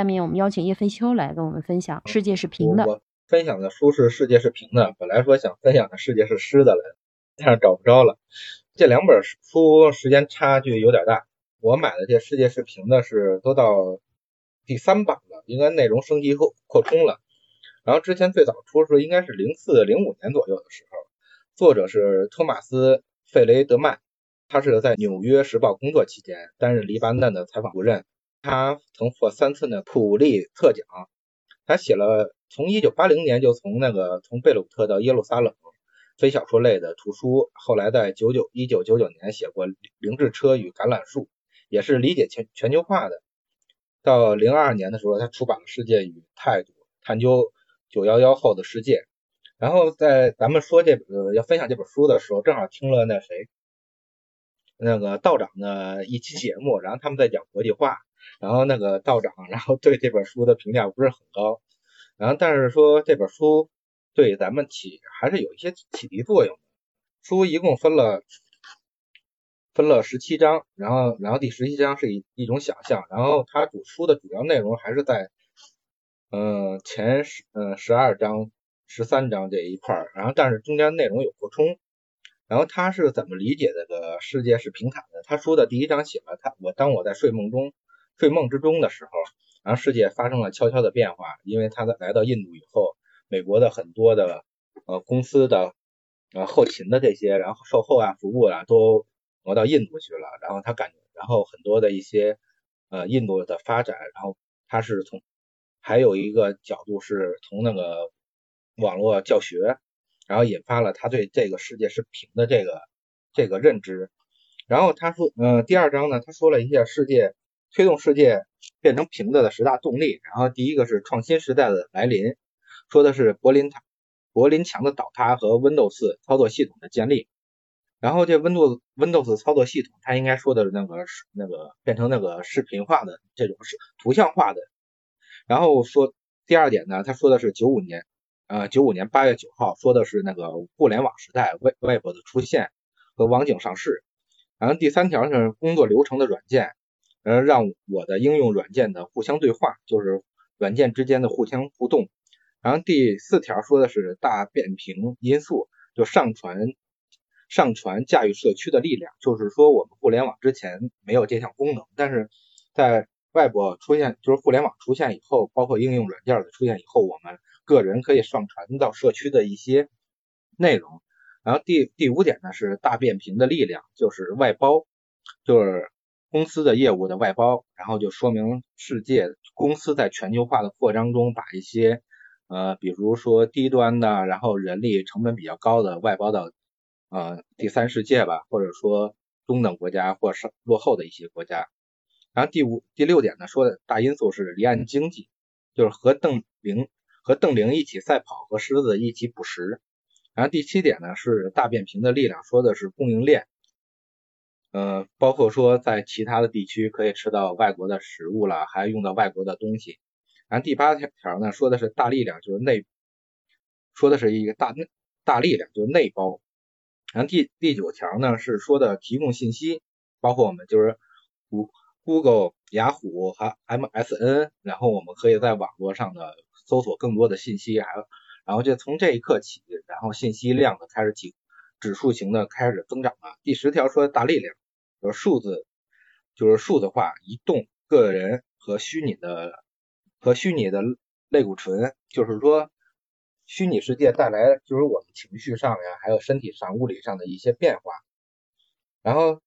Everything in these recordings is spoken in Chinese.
下面我们邀请叶飞秋来跟我们分享《世界是平的》。我分享的书是《世界是平的》，本来说想分享的《世界是湿的》来，但是找不着了。这两本书时间差距有点大。我买的这《世界是平的》是都到第三版了，应该内容升级后扩充了。然后之前最早出时应该是零四零五年左右的时候，作者是托马斯·费雷德曼，他是在《纽约时报》工作期间担任黎巴嫩的采访主任。他曾获三次的普利策奖。他写了从一九八零年就从那个从贝鲁特到耶路撒冷非小说类的图书，后来在九九一九九九年写过《灵智车与橄榄树》，也是理解全全球化的。到零二年的时候，他出版了《世界与态度：探究九幺幺后的世界》。然后在咱们说这呃要分享这本书的时候，正好听了那谁那个道长的一期节目，然后他们在讲国际化。然后那个道长，然后对这本书的评价不是很高，然后但是说这本书对咱们起还是有一些启迪作用。书一共分了分了十七章，然后然后第十七章是一一种想象，然后它主书的主要内容还是在嗯前十嗯十二章十三章这一块儿，然后但是中间内容有扩充。然后他是怎么理解这个世界是平坦的？他说的第一章写了他我当我在睡梦中。睡梦之中的时候，然后世界发生了悄悄的变化，因为他在来到印度以后，美国的很多的呃公司的呃后勤的这些，然后售后啊服务啊都挪到印度去了，然后他感，然后很多的一些呃印度的发展，然后他是从还有一个角度是从那个网络教学，然后引发了他对这个世界是平的这个这个认知，然后他说，嗯，第二章呢，他说了一下世界。推动世界变成平的的十大动力，然后第一个是创新时代的来临，说的是柏林塔柏林墙的倒塌和 Windows 操作系统的建立，然后这 Windows Windows 操作系统，它应该说的是那个是那个变成那个视频化的这种是图像化的，然后说第二点呢，他说的是九五年呃九五年八月九号说的是那个互联网时代 Web Web 的出现和网景上市，然后第三条是工作流程的软件。呃，让我的应用软件的互相对话，就是软件之间的互相互动。然后第四条说的是大变频因素，就上传上传驾驭社区的力量，就是说我们互联网之前没有这项功能，但是在外部出现，就是互联网出现以后，包括应用软件的出现以后，我们个人可以上传到社区的一些内容。然后第第五点呢是大变频的力量，就是外包，就是。公司的业务的外包，然后就说明世界公司在全球化的扩张中，把一些呃，比如说低端的，然后人力成本比较高的外包到呃第三世界吧，或者说中等国家或是落后的一些国家。然后第五、第六点呢，说的大因素是离岸经济，就是和邓玲和邓玲一起赛跑，和狮子一起捕食。然后第七点呢是大变频的力量，说的是供应链。呃，包括说在其他的地区可以吃到外国的食物了，还用到外国的东西。然后第八条条呢，说的是大力量，就是内，说的是一个大大力量，就是内包。然后第第九条呢是说的提供信息，包括我们就是 Google、雅虎和 MSN，然后我们可以在网络上的搜索更多的信息，还，然后就从这一刻起，然后信息量呢开始指指数型的开始增长了。第十条说大力量。就是数字，就是数字化移动个人和虚拟的和虚拟的类固醇，就是说虚拟世界带来就是我们情绪上呀，还有身体上、物理上的一些变化。然后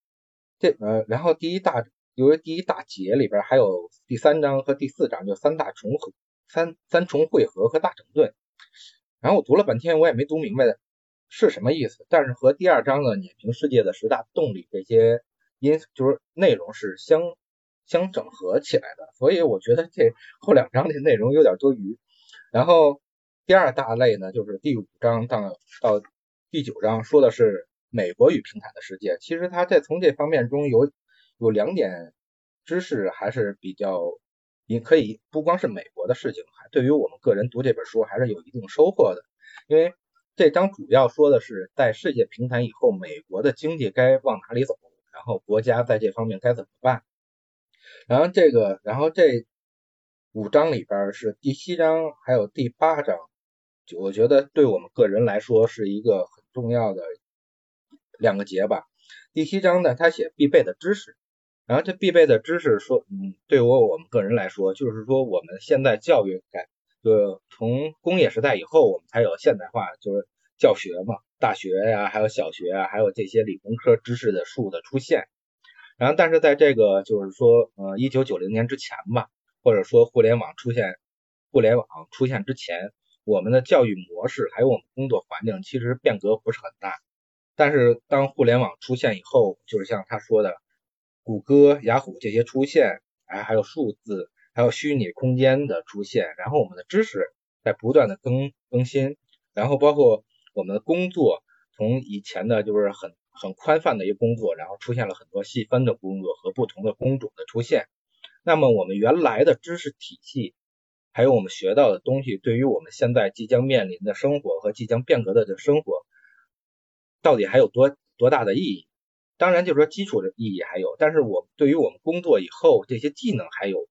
这呃，然后第一大，由于第一大节里边还有第三章和第四章，就三大重合、三三重汇合和大整顿。然后我读了半天，我也没读明白的是什么意思，但是和第二章的碾平世界的十大动力这些。因就是内容是相相整合起来的，所以我觉得这后两章的内容有点多余。然后第二大类呢，就是第五章到到第九章说的是美国与平坦的世界。其实他在从这方面中有有两点知识还是比较，你可以不光是美国的事情，还对于我们个人读这本书还是有一定收获的。因为这章主要说的是在世界平坦以后，美国的经济该往哪里走。然后国家在这方面该怎么办？然后这个，然后这五章里边是第七章还有第八章，就我觉得对我们个人来说是一个很重要的两个节吧。第七章呢，他写必备的知识，然后这必备的知识说，嗯，对我我们个人来说，就是说我们现在教育改，就从工业时代以后，我们才有现代化，就是教学嘛，大学呀，还有小学啊，还有这些理工科知识的树的出现。然后，但是在这个就是说，呃，一九九零年之前吧，或者说互联网出现，互联网出现之前，我们的教育模式还有我们工作环境其实变革不是很大。但是当互联网出现以后，就是像他说的，谷歌、雅虎这些出现，哎，还有数字，还有虚拟空间的出现，然后我们的知识在不断的更更新，然后包括我们的工作，从以前的就是很很宽泛的一个工作，然后出现了很多细分的工作和不同的工种的出现。那么我们原来的知识体系，还有我们学到的东西，对于我们现在即将面临的生活和即将变革的这生活。到底还有多多大的意义？当然，就是说基础的意义还有，但是我对于我们工作以后这些技能还有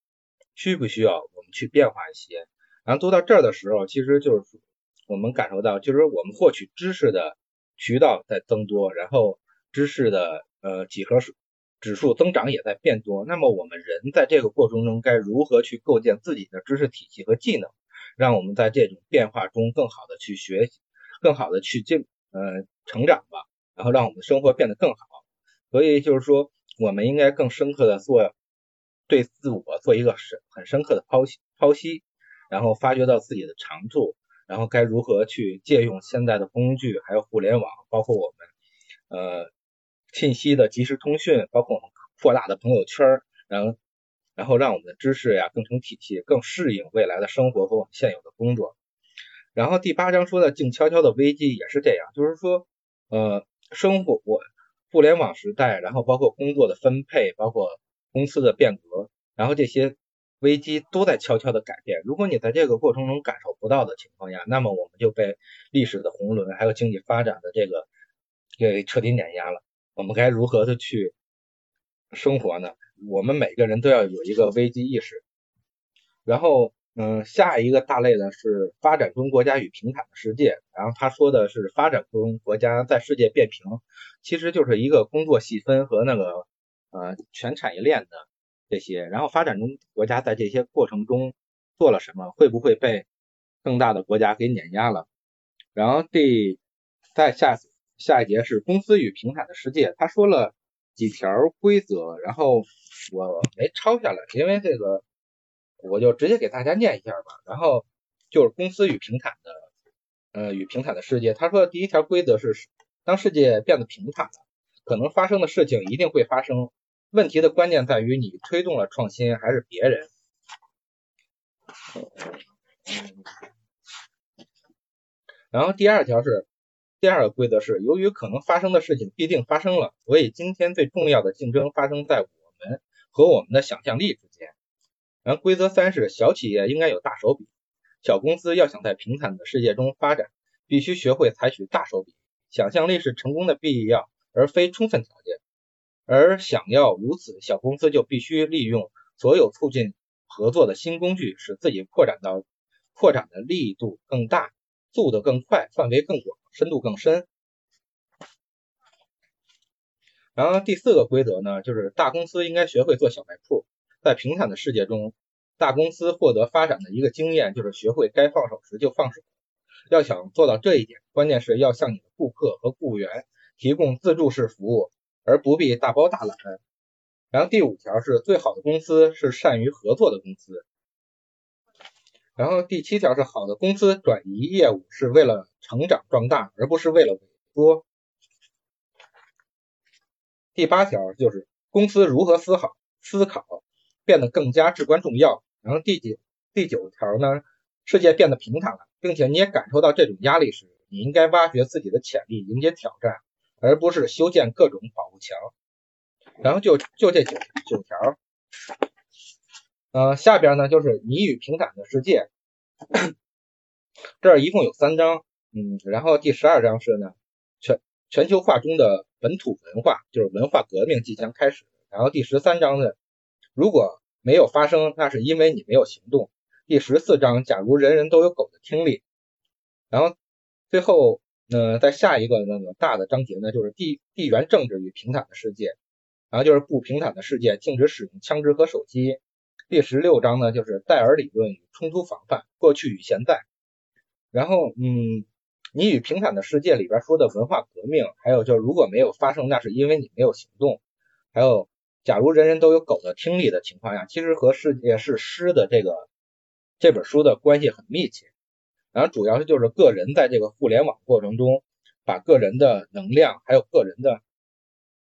需不需要我们去变化一些？然后读到这儿的时候，其实就是我们感受到，就是我们获取知识的渠道在增多，然后知识的呃几何数指数增长也在变多。那么我们人在这个过程中该如何去构建自己的知识体系和技能，让我们在这种变化中更好的去学习，更好的去进。呃，成长吧，然后让我们的生活变得更好。所以就是说，我们应该更深刻的做对自我做一个深很深刻的剖析剖析，然后发掘到自己的长处，然后该如何去借用现在的工具，还有互联网，包括我们呃信息的即时通讯，包括我们扩大的朋友圈，然后然后让我们的知识呀更成体系，更适应未来的生活和我们现有的工作。然后第八章说的静悄悄的危机也是这样，就是说，呃，生活我互联网时代，然后包括工作的分配，包括公司的变革，然后这些危机都在悄悄的改变。如果你在这个过程中感受不到的情况下，那么我们就被历史的洪轮还有经济发展的这个给彻底碾压了。我们该如何的去生活呢？我们每个人都要有一个危机意识，然后。嗯，下一个大类呢是发展中国家与平坦的世界。然后他说的是发展中国家在世界变平，其实就是一个工作细分和那个呃全产业链的这些。然后发展中国家在这些过程中做了什么？会不会被更大的国家给碾压了？然后第再下下一节是公司与平坦的世界。他说了几条规则，然后我没抄下来，因为这个。我就直接给大家念一下吧，然后就是公司与平坦的，呃，与平坦的世界。他说的第一条规则是，当世界变得平坦了，可能发生的事情一定会发生。问题的关键在于你推动了创新还是别人。然后第二条是，第二个规则是，由于可能发生的事情必定发生了，所以今天最重要的竞争发生在我们和我们的想象力之间。然后规则三是小企业应该有大手笔，小公司要想在平坦的世界中发展，必须学会采取大手笔。想象力是成功的必要，而非充分条件。而想要如此，小公司就必须利用所有促进合作的新工具，使自己扩展到扩展的力度更大，速度更快，范围更广，深度更深。然后第四个规则呢，就是大公司应该学会做小卖铺。在平坦的世界中，大公司获得发展的一个经验就是学会该放手时就放手。要想做到这一点，关键是要向你的顾客和雇员提供自助式服务，而不必大包大揽。然后第五条是最好的公司是善于合作的公司。然后第七条是好的公司转移业务是为了成长壮大，而不是为了萎缩。第八条就是公司如何思考思考。变得更加至关重要。然后第九第九条呢，世界变得平坦了，并且你也感受到这种压力时，你应该挖掘自己的潜力，迎接挑战，而不是修建各种保护墙。然后就就这九九条，呃，下边呢就是你与平坦的世界，这儿一共有三章，嗯，然后第十二章是呢全全球化中的本土文化，就是文化革命即将开始。然后第十三章呢。如果没有发生，那是因为你没有行动。第十四章，假如人人都有狗的听力。然后最后，呃，在下一个那个大的章节呢，就是地地缘政治与平坦的世界。然后就是不平坦的世界，禁止使用枪支和手机。第十六章呢，就是戴尔理论与冲突防范，过去与现在。然后，嗯，你与平坦的世界里边说的文化革命，还有就是如果没有发生，那是因为你没有行动。还有，假如人人都有狗的听力的情况下，其实和世界是诗的这个这本书的关系很密切。然后主要是就是个人在这个互联网过程中，把个人的能量还有个人的。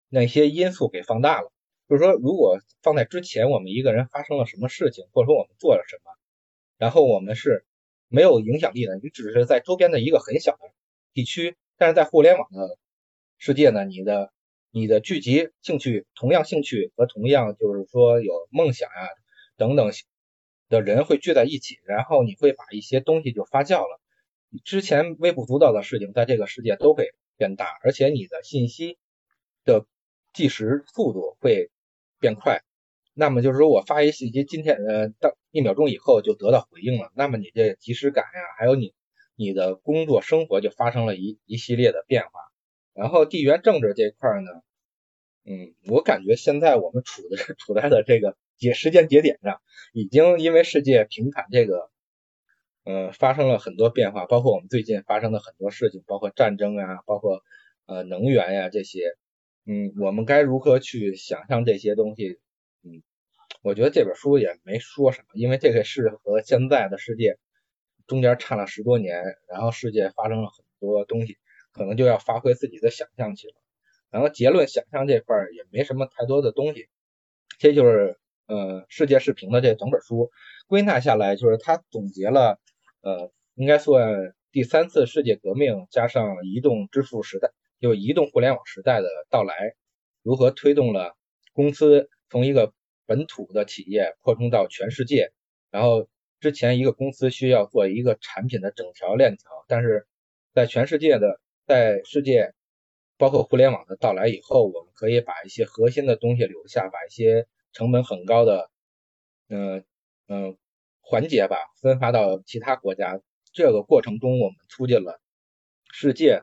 那些因素给放大了，就是说，如果放在之前，我们一个人发生了什么事情，或者说我们做了什么，然后我们是没有影响力的，你只是在周边的一个很小的地区，但是在互联网的世界呢，你的你的聚集兴趣，同样兴趣和同样就是说有梦想呀等等的人会聚在一起，然后你会把一些东西就发酵了，之前微不足道的事情在这个世界都会变大，而且你的信息的。计时速度会变快，那么就是说我发一信息，今天呃到一秒钟以后就得到回应了，那么你这即时感呀，还有你你的工作生活就发生了一一系列的变化。然后地缘政治这块呢，嗯，我感觉现在我们处的处在的这个节时间节点上，已经因为世界平坦这个，呃，发生了很多变化，包括我们最近发生的很多事情，包括战争啊，包括呃能源呀这些。嗯，我们该如何去想象这些东西？嗯，我觉得这本书也没说什么，因为这个是和现在的世界中间差了十多年，然后世界发生了很多东西，可能就要发挥自己的想象去了。然后结论，想象这块也没什么太多的东西。这就是呃，世界是平的这整本书归纳下来，就是它总结了呃，应该算第三次世界革命加上移动支付时代。就移动互联网时代的到来，如何推动了公司从一个本土的企业扩充到全世界？然后之前一个公司需要做一个产品的整条链条，但是在全世界的在世界包括互联网的到来以后，我们可以把一些核心的东西留下，把一些成本很高的嗯嗯环节吧分发到其他国家。这个过程中，我们促进了世界。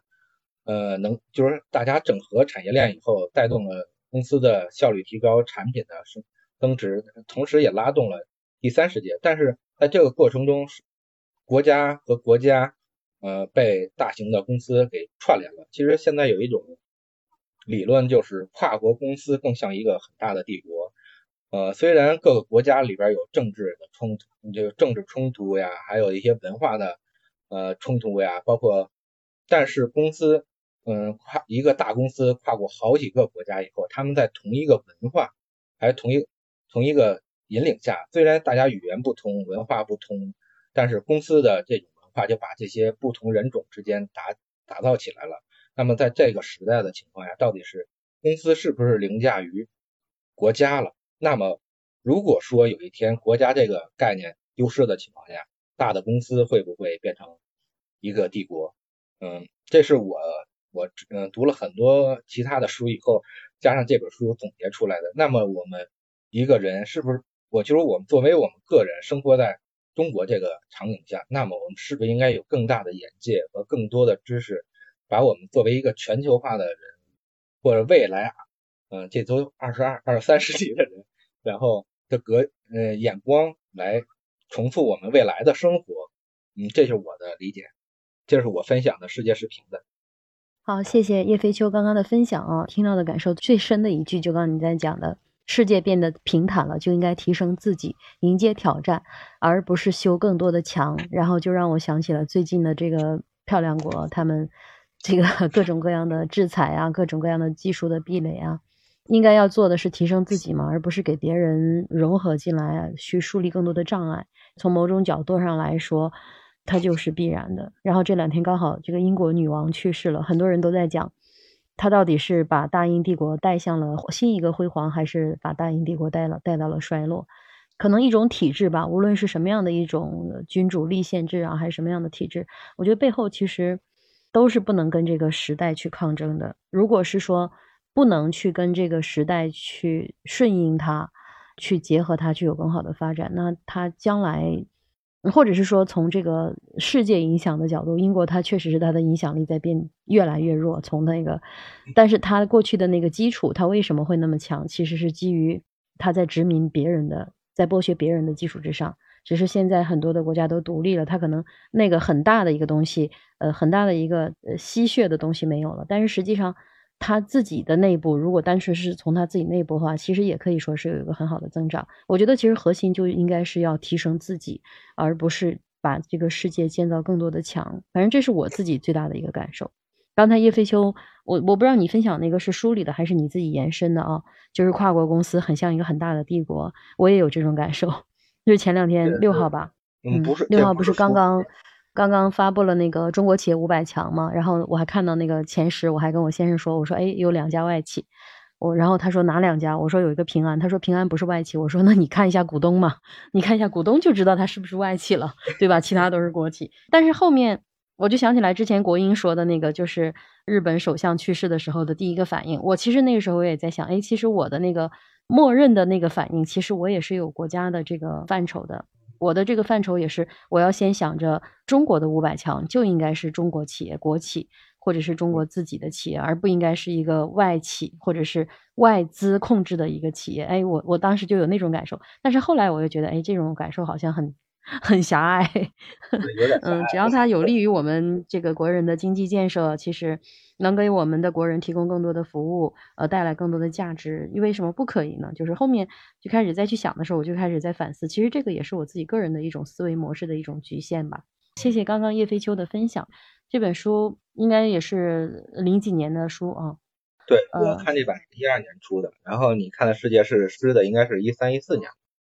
呃，能就是大家整合产业链以后，带动了公司的效率提高，产品的升增值，同时也拉动了第三世界。但是在这个过程中，国家和国家呃被大型的公司给串联了。其实现在有一种理论，就是跨国公司更像一个很大的帝国。呃，虽然各个国家里边有政治的冲突，就政治冲突呀，还有一些文化的呃冲突呀，包括，但是公司。嗯，跨一个大公司跨过好几个国家以后，他们在同一个文化，还同一同一个引领下，虽然大家语言不通，文化不通，但是公司的这种文化就把这些不同人种之间打打造起来了。那么在这个时代的情况下，到底是公司是不是凌驾于国家了？那么如果说有一天国家这个概念丢失的情况下，大的公司会不会变成一个帝国？嗯，这是我。我嗯读了很多其他的书以后，加上这本书总结出来的。那么我们一个人是不是？我就是我们作为我们个人生活在中国这个场景下，那么我们是不是应该有更大的眼界和更多的知识，把我们作为一个全球化的人，或者未来嗯这都二十二、二三世纪的人，然后的格呃眼光来重塑我们未来的生活？嗯，这是我的理解，这是我分享的世界是平的。好，谢谢叶飞秋刚刚的分享啊，听到的感受最深的一句，就刚刚你在讲的，世界变得平坦了，就应该提升自己，迎接挑战，而不是修更多的墙。然后就让我想起了最近的这个漂亮国，他们这个 各种各样的制裁啊，各种各样的技术的壁垒啊，应该要做的是提升自己嘛，而不是给别人融合进来，去树立更多的障碍。从某种角度上来说。它就是必然的。然后这两天刚好这个英国女王去世了，很多人都在讲，她到底是把大英帝国带向了新一个辉煌，还是把大英帝国带了带到了衰落？可能一种体制吧，无论是什么样的一种君主立宪制啊，还是什么样的体制，我觉得背后其实都是不能跟这个时代去抗争的。如果是说不能去跟这个时代去顺应它，去结合它，去有更好的发展，那它将来。或者是说从这个世界影响的角度，英国它确实是它的影响力在变越来越弱。从那个，但是它过去的那个基础，它为什么会那么强？其实是基于它在殖民别人的，在剥削别人的基础之上。只是现在很多的国家都独立了，它可能那个很大的一个东西，呃，很大的一个呃吸血的东西没有了。但是实际上，它自己的内部，如果单纯是从他自己内部的话，其实也可以说是有一个很好的增长。我觉得其实核心就应该是要提升自己，而不是把这个世界建造更多的墙。反正这是我自己最大的一个感受。刚才叶飞秋，我我不知道你分享那个是书里的还是你自己延伸的啊？就是跨国公司很像一个很大的帝国，我也有这种感受。就是前两天六号吧，嗯，不是六号，不是刚刚刚刚发布了那个中国企业五百强嘛？然后我还看到那个前十，我还跟我先生说，我说哎，有两家外企，我然后他说哪两家？我说有一个平安，他说平安不是外企，我说那你看一下股东嘛，你看一下股东就知道他是不是外企了，对吧？其他都是国企。但是后面我就想起来之前国英说的那个，就是日本首相去世的时候的第一个反应。我其实那个时候我也在想，哎，其实我的那个。默认的那个反应，其实我也是有国家的这个范畴的。我的这个范畴也是，我要先想着中国的五百强就应该是中国企业、国企或者是中国自己的企业，而不应该是一个外企或者是外资控制的一个企业。哎，我我当时就有那种感受，但是后来我又觉得，哎，这种感受好像很。很狭隘，嗯，只要它有利于我们这个国人的经济建设，其实能给我们的国人提供更多的服务，呃，带来更多的价值，为什么不可以呢？就是后面就开始再去想的时候，我就开始在反思，其实这个也是我自己个人的一种思维模式的一种局限吧。谢谢刚刚叶飞秋的分享，这本书应该也是零几年的书啊。对，我看这版是一二年出的，然后你看的世界是诗的，应该是一三一四年。